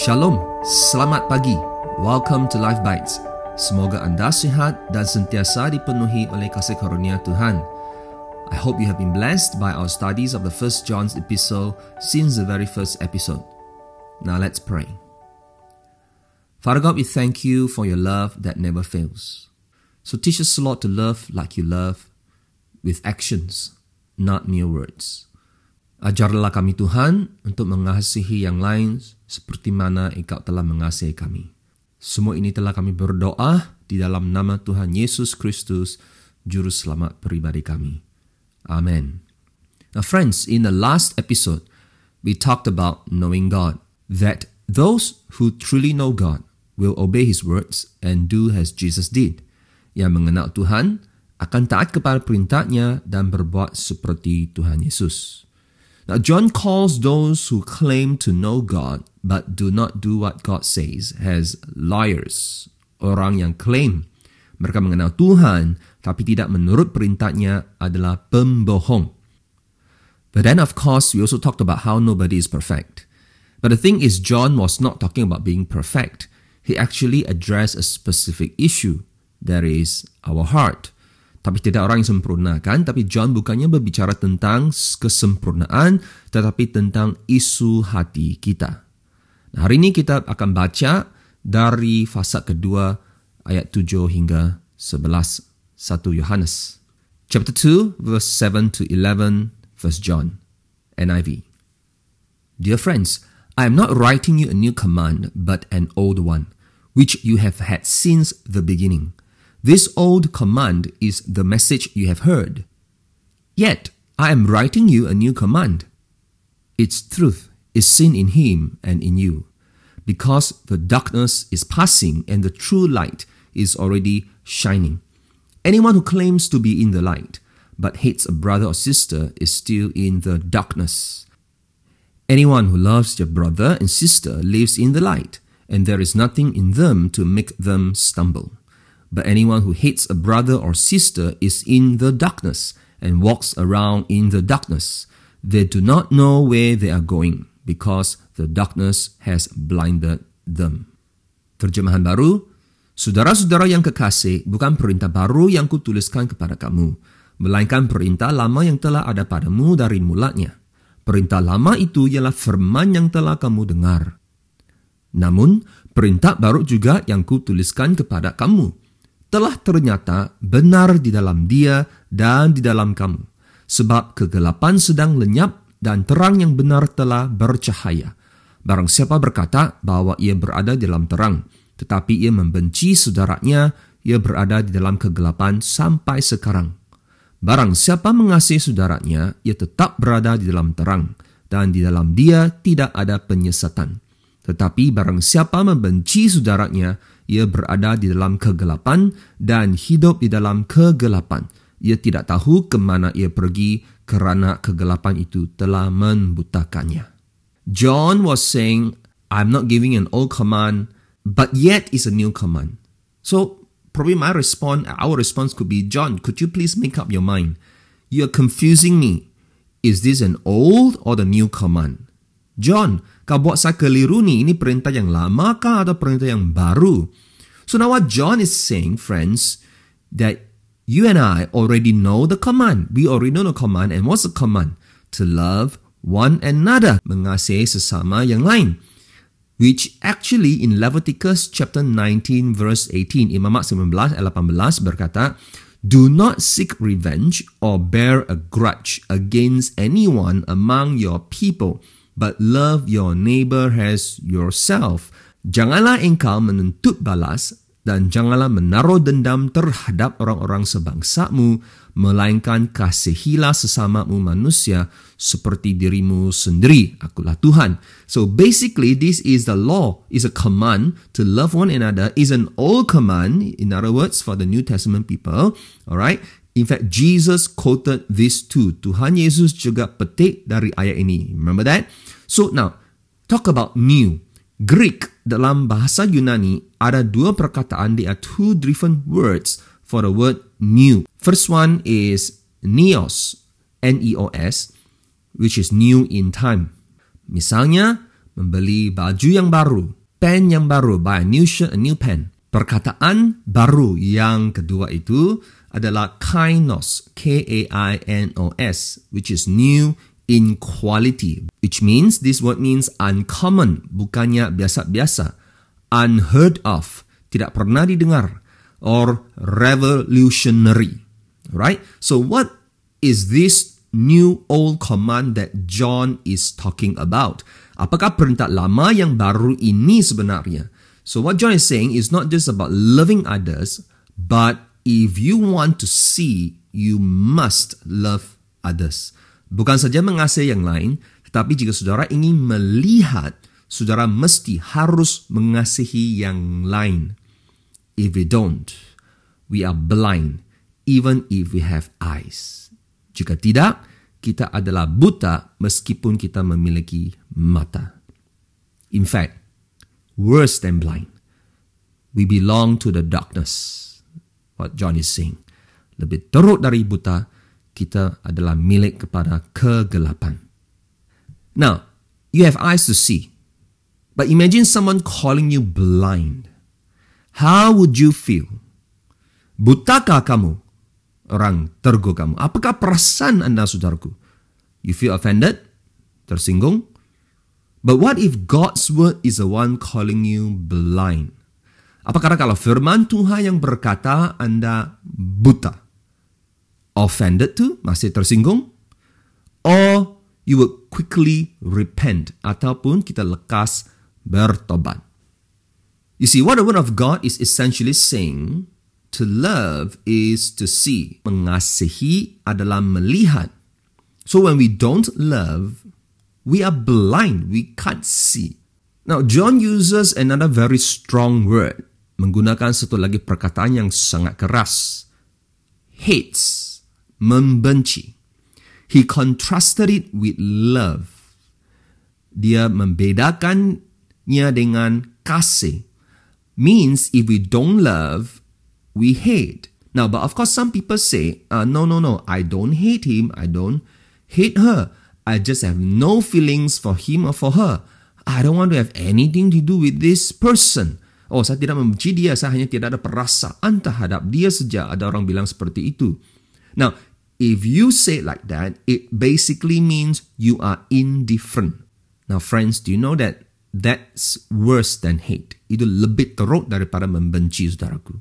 Shalom, selamat pagi. Welcome to Life Bites. Semoga anda sihat dan sentiasa dipenuhi oleh kasih karunia Tuhan. I hope you have been blessed by our studies of the first John's epistle since the very first episode. Now let's pray. Father God, we thank you for your love that never fails. So teach us, Lord, to love like you love with actions, not mere words. Ajarlah kami Tuhan untuk mengasihi yang lain seperti mana Engkau telah mengasihi kami. Semua ini telah kami berdoa di dalam nama Tuhan Yesus Kristus, Juru Selamat pribadi kami. Amen. Now friends, in the last episode, we talked about knowing God. That those who truly know God will obey His words and do as Jesus did. Yang mengenal Tuhan akan taat kepada perintahnya dan berbuat seperti Tuhan Yesus. Now, John calls those who claim to know God but do not do what God says as liars. Orang yang klaim mereka mengenal Tuhan tapi tidak menurut perintahnya adalah pembohong. But then, of course, we also talked about how nobody is perfect. But the thing is, John was not talking about being perfect. He actually addressed a specific issue that is our heart. Tapi tidak orang yang sempurna kan? Tapi John bukannya berbicara tentang kesempurnaan, tetapi tentang isu hati kita. Nah, hari ini kita akan baca dari fasa kedua ayat 7 hingga 11 1 Yohanes. Chapter 2 verse 7 to 11 verse John NIV. Dear friends, I am not writing you a new command but an old one, which you have had since the beginning. This old command is the message you have heard. Yet I am writing you a new command. Its truth is seen in him and in you, because the darkness is passing and the true light is already shining. Anyone who claims to be in the light but hates a brother or sister is still in the darkness. Anyone who loves their brother and sister lives in the light, and there is nothing in them to make them stumble. But anyone who hates a brother or sister is in the darkness and walks around in the darkness. They do not know where they are going because the darkness has blinded them. Terjemahan baru, Saudara-saudara yang kekasih, bukan perintah baru yang kutuliskan kepada kamu, melainkan perintah lama yang telah ada padamu dari mulanya. Perintah lama itu ialah firman yang telah kamu dengar. Namun, perintah baru juga yang kutuliskan kepada kamu, telah ternyata benar di dalam dia dan di dalam kamu. Sebab kegelapan sedang lenyap dan terang yang benar telah bercahaya. Barang siapa berkata bahwa ia berada di dalam terang, tetapi ia membenci saudaranya, ia berada di dalam kegelapan sampai sekarang. Barang siapa mengasihi saudaranya, ia tetap berada di dalam terang, dan di dalam dia tidak ada penyesatan. Tetapi barang siapa membenci saudaranya, ia berada di dalam kegelapan dan hidup di dalam kegelapan. Ia tidak tahu kemana ia pergi kerana kegelapan itu telah membutakannya. John was saying, I'm not giving an old command, but yet is a new command. So probably my response, our response could be, John, could you please make up your mind? You're confusing me. Is this an old or the new command? John, kau buat saya keliru ini perintah yang lama kah atau perintah yang baru? So now what John is saying, friends, that you and I already know the command. We already know the command. And what's the command? To love one another. Mengasihi sesama yang lain. Which actually in Leviticus chapter 19 verse 18, Imamat 19 ayat 18 berkata, Do not seek revenge or bear a grudge against anyone among your people, but love your neighbor as yourself. Janganlah engkau menuntut balas dan janganlah menaruh dendam terhadap orang-orang sebangsamu, melainkan kasihilah sesamamu manusia seperti dirimu sendiri. Akulah Tuhan. So basically, this is the law, is a command to love one another, is an old command, in other words, for the New Testament people. Alright? In fact, Jesus quoted this too. Tuhan Yesus juga petik dari ayat ini. Remember that? So now, talk about new. Greek dalam bahasa Yunani ada dua perkataan, there are two different words for the word new. First one is neos, N-E-O-S, which is new in time. Misalnya, membeli baju yang baru, pen yang baru, buy a new shirt, a new pen. Perkataan baru yang kedua itu adalah kainos, K-A-I-N-O-S, which is new in quality, which means this word means uncommon, bukannya biasa-biasa, unheard of, tidak pernah didengar, or revolutionary. Right? So what is this new old command that John is talking about? Apakah perintah lama yang baru ini sebenarnya? So what John is saying is not just about loving others, but if you want to see, you must love others. Bukan saja mengasihi yang lain, tetapi jika saudara ingin melihat, saudara mesti harus mengasihi yang lain. If we don't, we are blind, even if we have eyes. Jika tidak, kita adalah buta meskipun kita memiliki mata. In fact, worse than blind. We belong to the darkness. What John is saying. Lebih teruk dari buta, kita adalah milik kepada kegelapan. Now, you have eyes to see. But imagine someone calling you blind. How would you feel? Butakah kamu? Orang tergo kamu. Apakah perasaan anda, saudaraku? You feel offended? Tersinggung? But what if God's word is the one calling you blind? Apakah kalau firman Tuhan yang berkata Anda buta? Offended too? Masih tersinggung? Or you will quickly repent ataupun kita lekas bertobat. You see, what the word of God is essentially saying, to love is to see. Mengasihi adalah melihat. So when we don't love, we are blind, we can't see. Now, John uses another very strong word, menggunakan satu lagi perkataan yang sangat keras. Hates, membenci. He contrasted it with love. Dia membedakannya dengan kasih. Means if we don't love, we hate. Now, but of course, some people say, uh, no, no, no, I don't hate him, I don't hate her. I just have no feelings for him or for her. I don't want to have anything to do with this person. Oh, saya tidak membenci dia, saya hanya tidak ada perasaan terhadap dia saja. Ada orang bilang seperti itu. Now, if you say like that, it basically means you are indifferent. Now, friends, do you know that that's worse than hate? Itu lebih teruk daripada membenci saudaraku.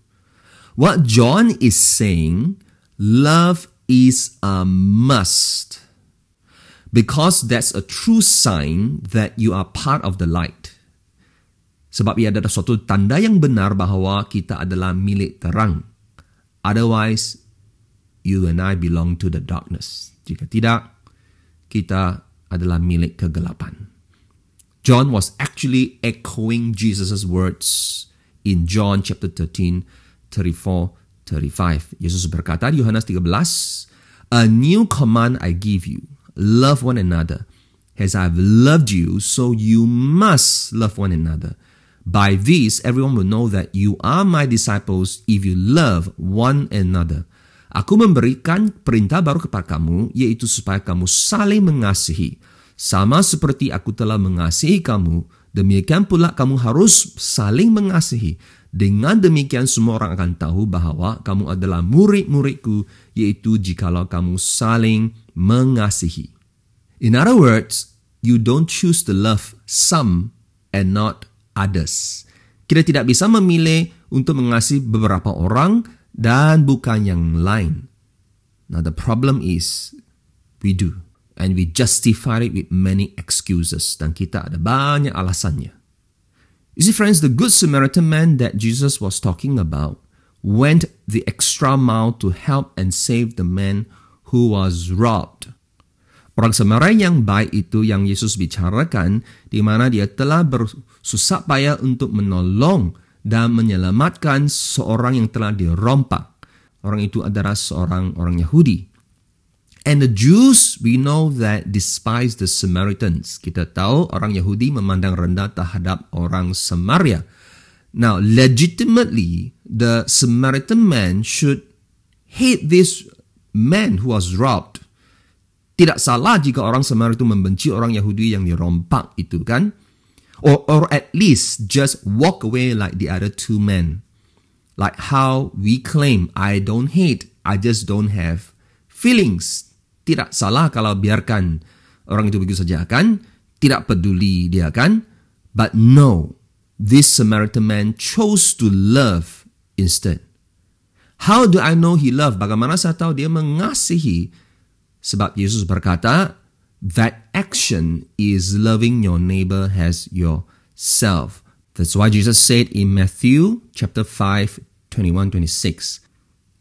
What John is saying, love is a must because that's a true sign that you are part of the light. Sebab ia adalah suatu tanda yang benar bahawa kita adalah milik terang. Otherwise, you and I belong to the darkness. Jika tidak, kita adalah milik kegelapan. John was actually echoing Jesus' words in John chapter 13, 34, 35. Yesus berkata di Yohanes 13, A new command I give you, love one another. As I've loved you, so you must love one another. By this, everyone will know that you are my disciples if you love one another. Aku memberikan perintah baru kepada kamu, yaitu supaya kamu saling mengasihi. Sama seperti aku telah mengasihi kamu, demikian pula kamu harus saling mengasihi. Dengan demikian semua orang akan tahu bahwa kamu adalah murid-muridku, yaitu jikalau kamu saling mengasihi. In other words, you don't choose to love some and not others. Kita tidak bisa memilih untuk mengasihi beberapa orang dan bukan yang lain. Now the problem is we do and we justify it with many excuses dan kita ada banyak alasannya. You see friends, the good Samaritan man that Jesus was talking about went the extra mile to help and save the man who was robbed. Orang Samaria yang baik itu yang Yesus bicarakan di mana dia telah bersusah payah untuk menolong dan menyelamatkan seorang yang telah dirompak. Orang itu adalah seorang orang Yahudi. And the Jews, we know that despise the Samaritans. Kita tahu orang Yahudi memandang rendah terhadap orang Samaria. Now, legitimately, the Samaritan man should hate this man who was robbed tidak salah jika orang Samaria itu membenci orang Yahudi yang dirompak itu kan. Or, or at least just walk away like the other two men. Like how we claim, I don't hate, I just don't have feelings. Tidak salah kalau biarkan orang itu begitu saja kan? Tidak peduli dia kan? But no, this Samaritan man chose to love instead. How do I know he loved? Bagaimana saya tahu dia mengasihi? Sebab Yesus berkata, that action is loving your neighbor as yourself. That's why Jesus said in Matthew chapter 5, 21, 26,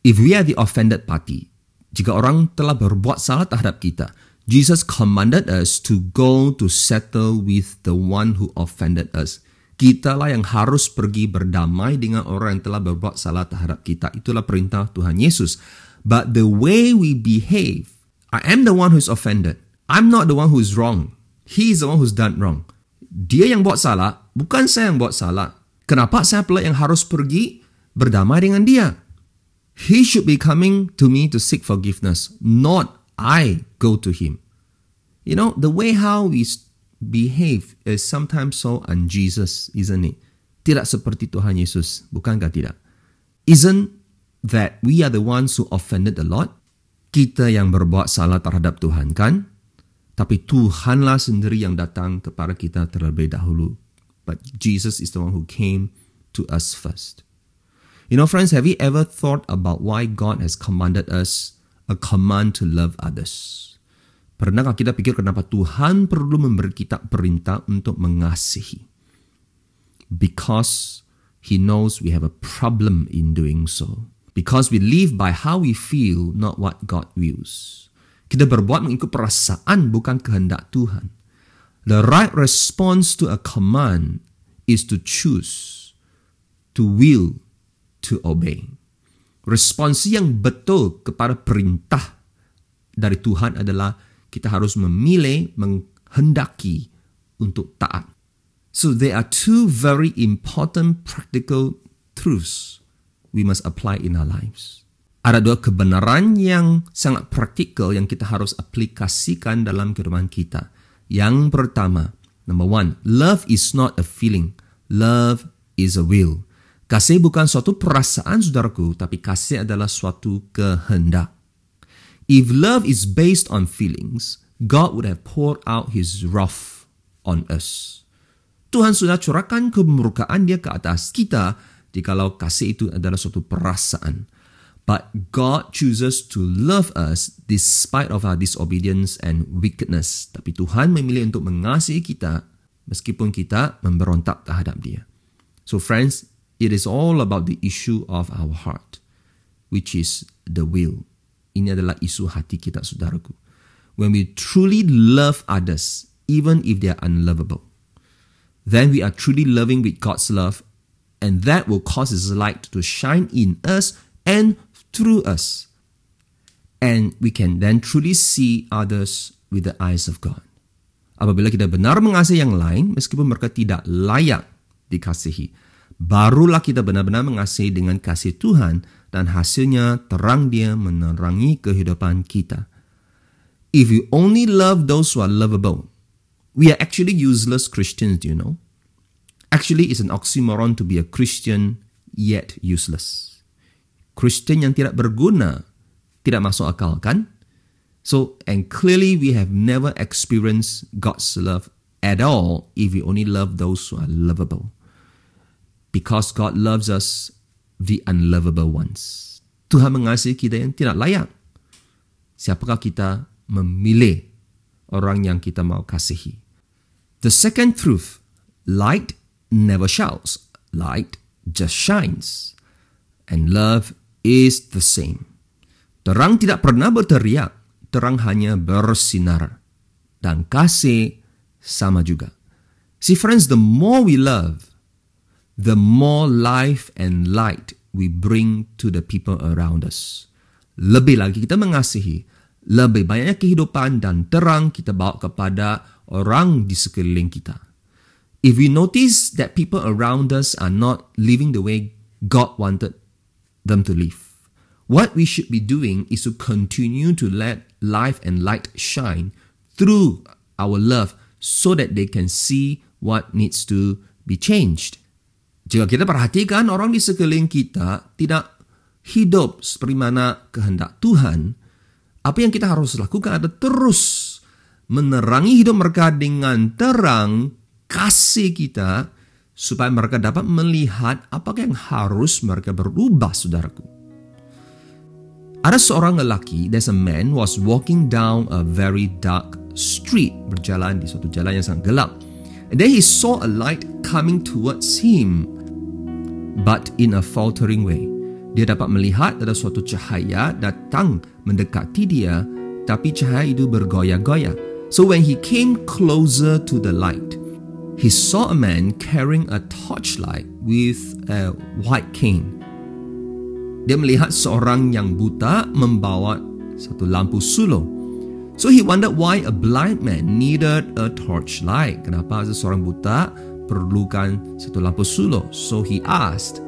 If we are the offended party, jika orang telah berbuat salah terhadap kita, Jesus commanded us to go to settle with the one who offended us. Kita lah yang harus pergi berdamai dengan orang yang telah berbuat salah terhadap kita. Itulah perintah Tuhan Yesus. But the way we behave, I am the one who's offended. I'm not the one who's wrong. He is the one who's done wrong. Dia yang buat salah, bukan saya yang buat salah. Kenapa saya pula yang harus pergi berdamai dengan dia? He should be coming to me to seek forgiveness, not I go to him. You know, the way how we behave is sometimes so un-Jesus, isn't it? Tidak seperti Tuhan Yesus, bukankah tidak? Isn't that we are the ones who offended the Lord? Kita yang berbuat salah terhadap Tuhan, kan? Tapi Tuhanlah sendiri yang datang kepada kita terlebih dahulu. But Jesus is the one who came to us first. You know, friends, have you ever thought about why God has commanded us a command to love others? Pernahkah kita pikir kenapa Tuhan perlu memberi kita perintah untuk mengasihi? Because He knows we have a problem in doing so. Because we live by how we feel, not what God wills. Kita berbuat mengikut perasaan, bukan kehendak Tuhan. The right response to a command is to choose, to will, to obey. Respons yang betul kepada perintah dari Tuhan adalah kita harus memilih, menghendaki untuk taat. So there are two very important practical truths we must apply in our lives. Ada dua kebenaran yang sangat praktikal yang kita harus aplikasikan dalam kehidupan kita. Yang pertama, number one, love is not a feeling, love is a will. Kasih bukan suatu perasaan, saudaraku, tapi kasih adalah suatu kehendak. If love is based on feelings, God would have poured out his wrath on us. Tuhan sudah curahkan kemurkaan dia ke atas kita jikalau kasih itu adalah suatu perasaan. But God chooses to love us despite of our disobedience and wickedness. Tapi Tuhan memilih untuk mengasihi kita meskipun kita memberontak terhadap dia. So friends, it is all about the issue of our heart, which is the will. Ini adalah isu hati kita, saudaraku. When we truly love others, even if they are unlovable, then we are truly loving with God's love, and that will cause His light to shine in us and through us. And we can then truly see others with the eyes of God. Apabila kita benar mengasihi yang lain, meskipun mereka tidak layak dikasihi, barulah kita benar-benar mengasihi dengan kasih Tuhan dan hasilnya terang dia menerangi kehidupan kita. If you only love those who are lovable, we are actually useless Christians, do you know? Actually, it's an oxymoron to be a Christian yet useless. Christian yang tidak berguna, tidak masuk akal kan? So, and clearly we have never experienced God's love at all if we only love those who are lovable. Because God loves us the unlovable ones. Tuhan mengasihi kita yang tidak layak. Siapakah kita memilih orang yang kita mau kasihi? The second truth, light never shouts, light just shines. And love is the same. Terang tidak pernah berteriak, terang hanya bersinar. Dan kasih sama juga. See friends, the more we love, the more life and light we bring to the people around us. Lebih lagi kita mengasihi, lebih banyaknya kehidupan dan terang kita bawa kepada orang di sekeliling kita. If we notice that people around us are not living the way God wanted them to live, what we should be doing is to continue to let life and light shine through our love so that they can see what needs to be changed. Jika kita perhatikan orang di sekeliling kita tidak hidup seperti mana kehendak Tuhan, apa yang kita harus lakukan adalah terus menerangi hidup mereka dengan terang kasih kita supaya mereka dapat melihat apakah yang harus mereka berubah, saudaraku. Ada seorang lelaki, there's a man was walking down a very dark street, berjalan di suatu jalan yang sangat gelap. And then he saw a light coming towards him but in a faltering way. Dia dapat melihat ada suatu cahaya datang mendekati dia, tapi cahaya itu bergoyah-goyah. So when he came closer to the light, he saw a man carrying a torchlight with a white cane. Dia melihat seorang yang buta membawa satu lampu sulung. So he wondered why a blind man needed a torchlight. Kenapa seseorang buta perlukan satu lampu sulur. So he asked,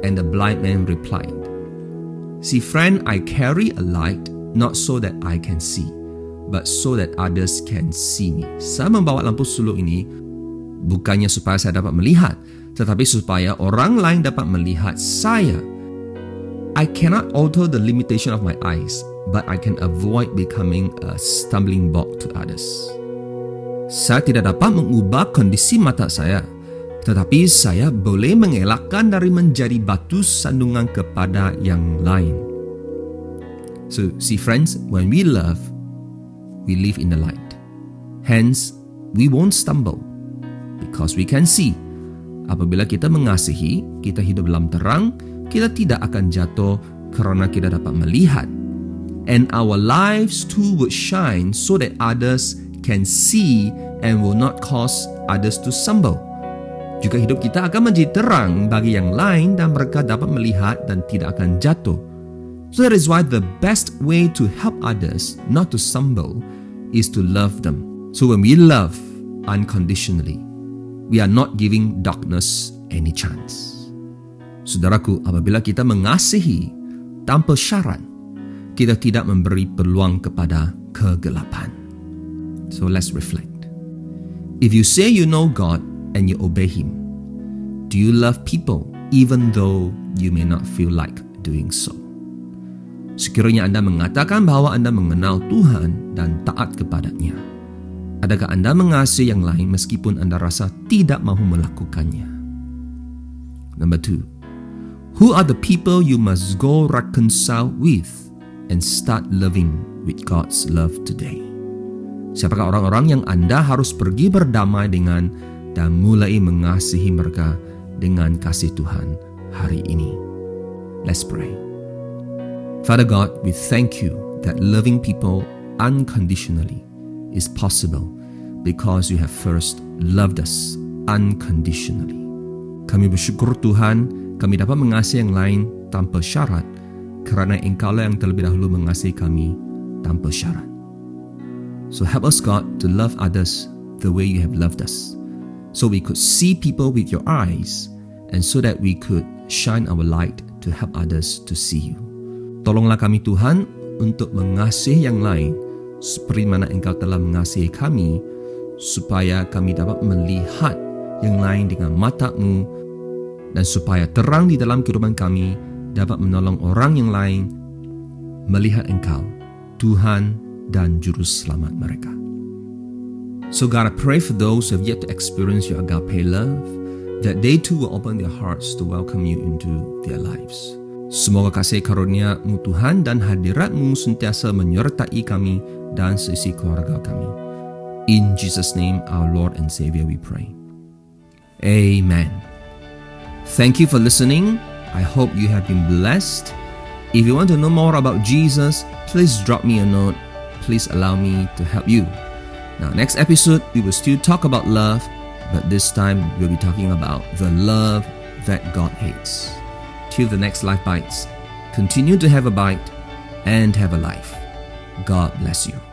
and the blind man replied, See, friend, I carry a light not so that I can see, but so that others can see me. Saya membawa lampu sulur ini bukannya supaya saya dapat melihat, tetapi supaya orang lain dapat melihat saya. I cannot alter the limitation of my eyes, but I can avoid becoming a stumbling block to others. Saya tidak dapat mengubah kondisi mata saya, tetapi saya boleh mengelakkan dari menjadi batu sandungan kepada yang lain. So, see friends, when we love, we live in the light. Hence, we won't stumble because we can see. Apabila kita mengasihi, kita hidup dalam terang, kita tidak akan jatuh kerana kita dapat melihat. And our lives too would shine so that others can see and will not cause others to stumble. Juga hidup kita akan menjadi terang bagi yang lain dan mereka dapat melihat dan tidak akan jatuh. So that is why the best way to help others not to stumble is to love them. So when we love unconditionally, we are not giving darkness any chance. Saudaraku, apabila kita mengasihi tanpa syarat, kita tidak memberi peluang kepada kegelapan. So let's reflect. If you say you know God and you obey Him, do you love people even though you may not feel like doing so? Sekiranya Anda mengatakan bahwa Anda mengenal Tuhan dan taat kepadanya, adakah Anda mengasihi yang lain meskipun Anda rasa tidak mahu melakukannya? Number two, who are the people you must go reconcile with and start loving with God's love today? Siapakah orang-orang yang Anda harus pergi berdamai dengan dan mulai mengasihi mereka dengan kasih Tuhan hari ini? Let's pray. Father God, we thank you that loving people unconditionally is possible because you have first loved us unconditionally. Kami bersyukur Tuhan, kami dapat mengasihi yang lain tanpa syarat kerana Engkaulah yang terlebih dahulu mengasihi kami tanpa syarat. So help us, God, to love others the way you have loved us, so we could see people with your eyes, and so that we could shine our light to help others to see you. Tolonglah kami Tuhan untuk mengasihi yang lain seperti mana Engkau telah mengasihi kami, supaya kami dapat melihat yang lain dengan matamu dan supaya terang di dalam kehidupan kami dapat menolong orang yang lain melihat Engkau, Tuhan dan juru selamat mereka. So God, I pray for those who have yet to experience your agape love, that they too will open their hearts to welcome you into their lives. Semoga kasih karunia-Mu Tuhan dan hadirat-Mu sentiasa menyertai kami dan sisi keluarga kami. In Jesus' name, our Lord and Savior, we pray. Amen. Thank you for listening. I hope you have been blessed. If you want to know more about Jesus, please drop me a note please allow me to help you. Now, next episode, we will still talk about love, but this time we'll be talking about the love that God hates. Till the next Life Bites, continue to have a bite and have a life. God bless you.